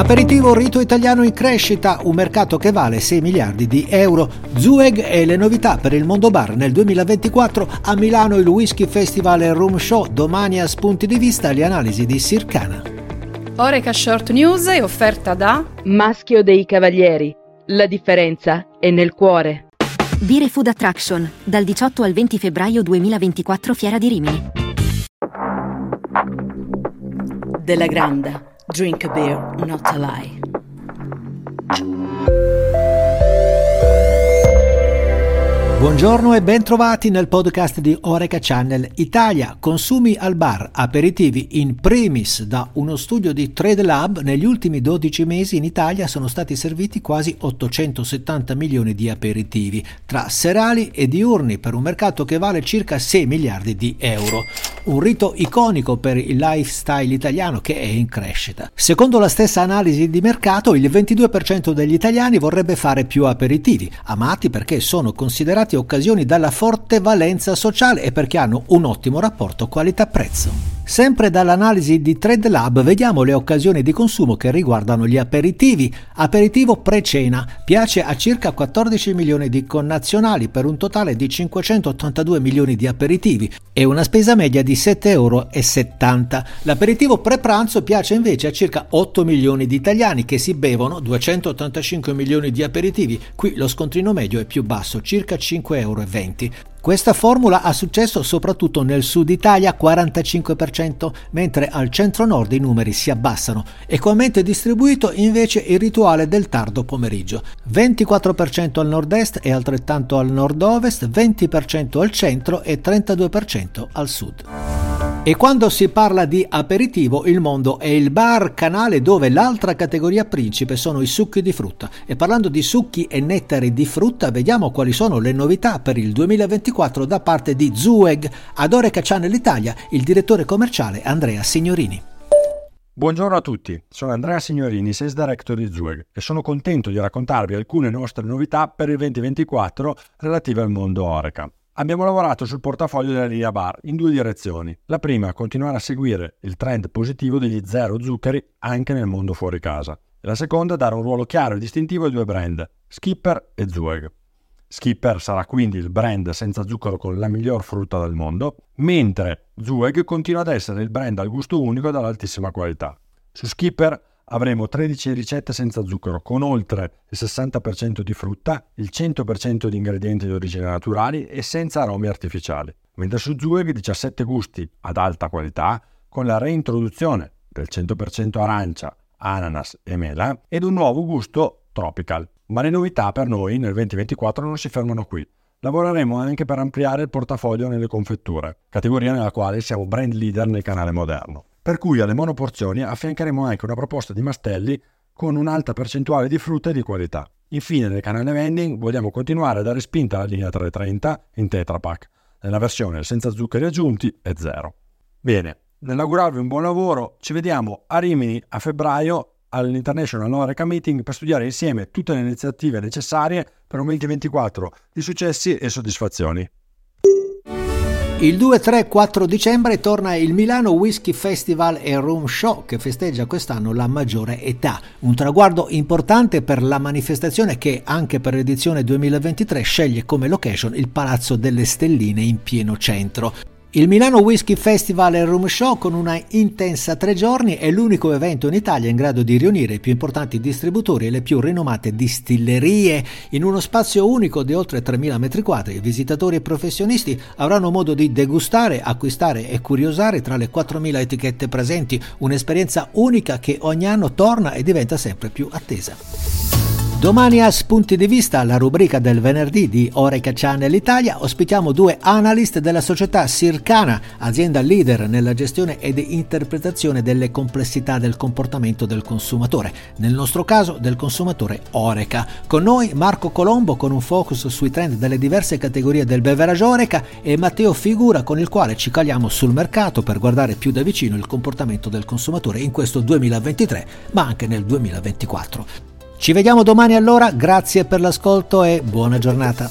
Aperitivo rito italiano in crescita, un mercato che vale 6 miliardi di euro. Zueg e le novità per il mondo bar nel 2024 a Milano il Whisky Festival e Room Show, domani a spunti di vista le analisi di Sircana. Oreca Short News è offerta da Maschio dei Cavalieri. La differenza è nel cuore. Beer Food Attraction, dal 18 al 20 febbraio 2024 Fiera di Rimini. Della Granda. Drink a beer, not a lie. Buongiorno e ben trovati nel podcast di Oreca Channel Italia. Consumi al bar, aperitivi in primis da uno studio di Trade Lab. Negli ultimi 12 mesi in Italia sono stati serviti quasi 870 milioni di aperitivi, tra serali e diurni, per un mercato che vale circa 6 miliardi di euro. Un rito iconico per il lifestyle italiano che è in crescita. Secondo la stessa analisi di mercato, il 22% degli italiani vorrebbe fare più aperitivi, amati perché sono considerati occasioni dalla forte valenza sociale e perché hanno un ottimo rapporto qualità-prezzo. Sempre dall'analisi di TradeLab vediamo le occasioni di consumo che riguardano gli aperitivi. Aperitivo pre-cena piace a circa 14 milioni di connazionali per un totale di 582 milioni di aperitivi e una spesa media di 7,70 euro. L'aperitivo pre-pranzo piace invece a circa 8 milioni di italiani che si bevono 285 milioni di aperitivi. Qui lo scontrino medio è più basso, circa 5,20 euro. Questa formula ha successo soprattutto nel sud Italia 45%, mentre al centro-nord i numeri si abbassano. Equamente distribuito invece il rituale del tardo pomeriggio. 24% al nord-est e altrettanto al nord-ovest, 20% al centro e 32% al sud. E quando si parla di aperitivo, il mondo è il bar canale dove l'altra categoria principe sono i succhi di frutta. E parlando di succhi e nettari di frutta, vediamo quali sono le novità per il 2024 da parte di Zueg. Ad Oreca Channel Italia, il direttore commerciale Andrea Signorini. Buongiorno a tutti, sono Andrea Signorini, Sales Director di Zueg e sono contento di raccontarvi alcune nostre novità per il 2024 relative al mondo Oreca. Abbiamo lavorato sul portafoglio della linea bar in due direzioni. La prima, continuare a seguire il trend positivo degli zero zuccheri anche nel mondo fuori casa. La seconda, dare un ruolo chiaro e distintivo ai due brand, Skipper e Zueg. Skipper sarà quindi il brand senza zucchero con la miglior frutta del mondo, mentre Zueg continua ad essere il brand al gusto unico e dall'altissima qualità. Su Skipper avremo 13 ricette senza zucchero con oltre il 60% di frutta, il 100% di ingredienti di origine naturali e senza aromi artificiali, mentre su Zueg 17 gusti ad alta qualità con la reintroduzione del 100% arancia, ananas e mela ed un nuovo gusto tropical. Ma le novità per noi nel 2024 non si fermano qui. Lavoreremo anche per ampliare il portafoglio nelle confetture, categoria nella quale siamo brand leader nel canale moderno per cui alle monoporzioni affiancheremo anche una proposta di mastelli con un'alta percentuale di frutta e di qualità. Infine nel canale vending vogliamo continuare a dare spinta alla linea 330 in Tetra Pak, nella versione senza zuccheri aggiunti e zero. Bene, nell'augurarvi un buon lavoro, ci vediamo a Rimini a febbraio all'International Oreca Meeting per studiare insieme tutte le iniziative necessarie per un 2024 di successi e soddisfazioni. Il 2, 3, 4 dicembre torna il Milano Whisky Festival e Room Show che festeggia quest'anno la maggiore età, un traguardo importante per la manifestazione che anche per l'edizione 2023 sceglie come location il Palazzo delle Stelline in pieno centro. Il Milano Whisky Festival e Room Show con una intensa tre giorni è l'unico evento in Italia in grado di riunire i più importanti distributori e le più rinomate distillerie in uno spazio unico di oltre 3.000 m2. I visitatori e professionisti avranno modo di degustare, acquistare e curiosare tra le 4.000 etichette presenti, un'esperienza unica che ogni anno torna e diventa sempre più attesa. Domani a Spunti di Vista, la rubrica del venerdì di Oreca Channel Italia, ospitiamo due analyst della società Sircana, azienda leader nella gestione ed interpretazione delle complessità del comportamento del consumatore, nel nostro caso del consumatore Oreca. Con noi Marco Colombo con un focus sui trend delle diverse categorie del beverage Oreca e Matteo Figura con il quale ci caliamo sul mercato per guardare più da vicino il comportamento del consumatore in questo 2023, ma anche nel 2024. Ci vediamo domani allora, grazie per l'ascolto e buona giornata.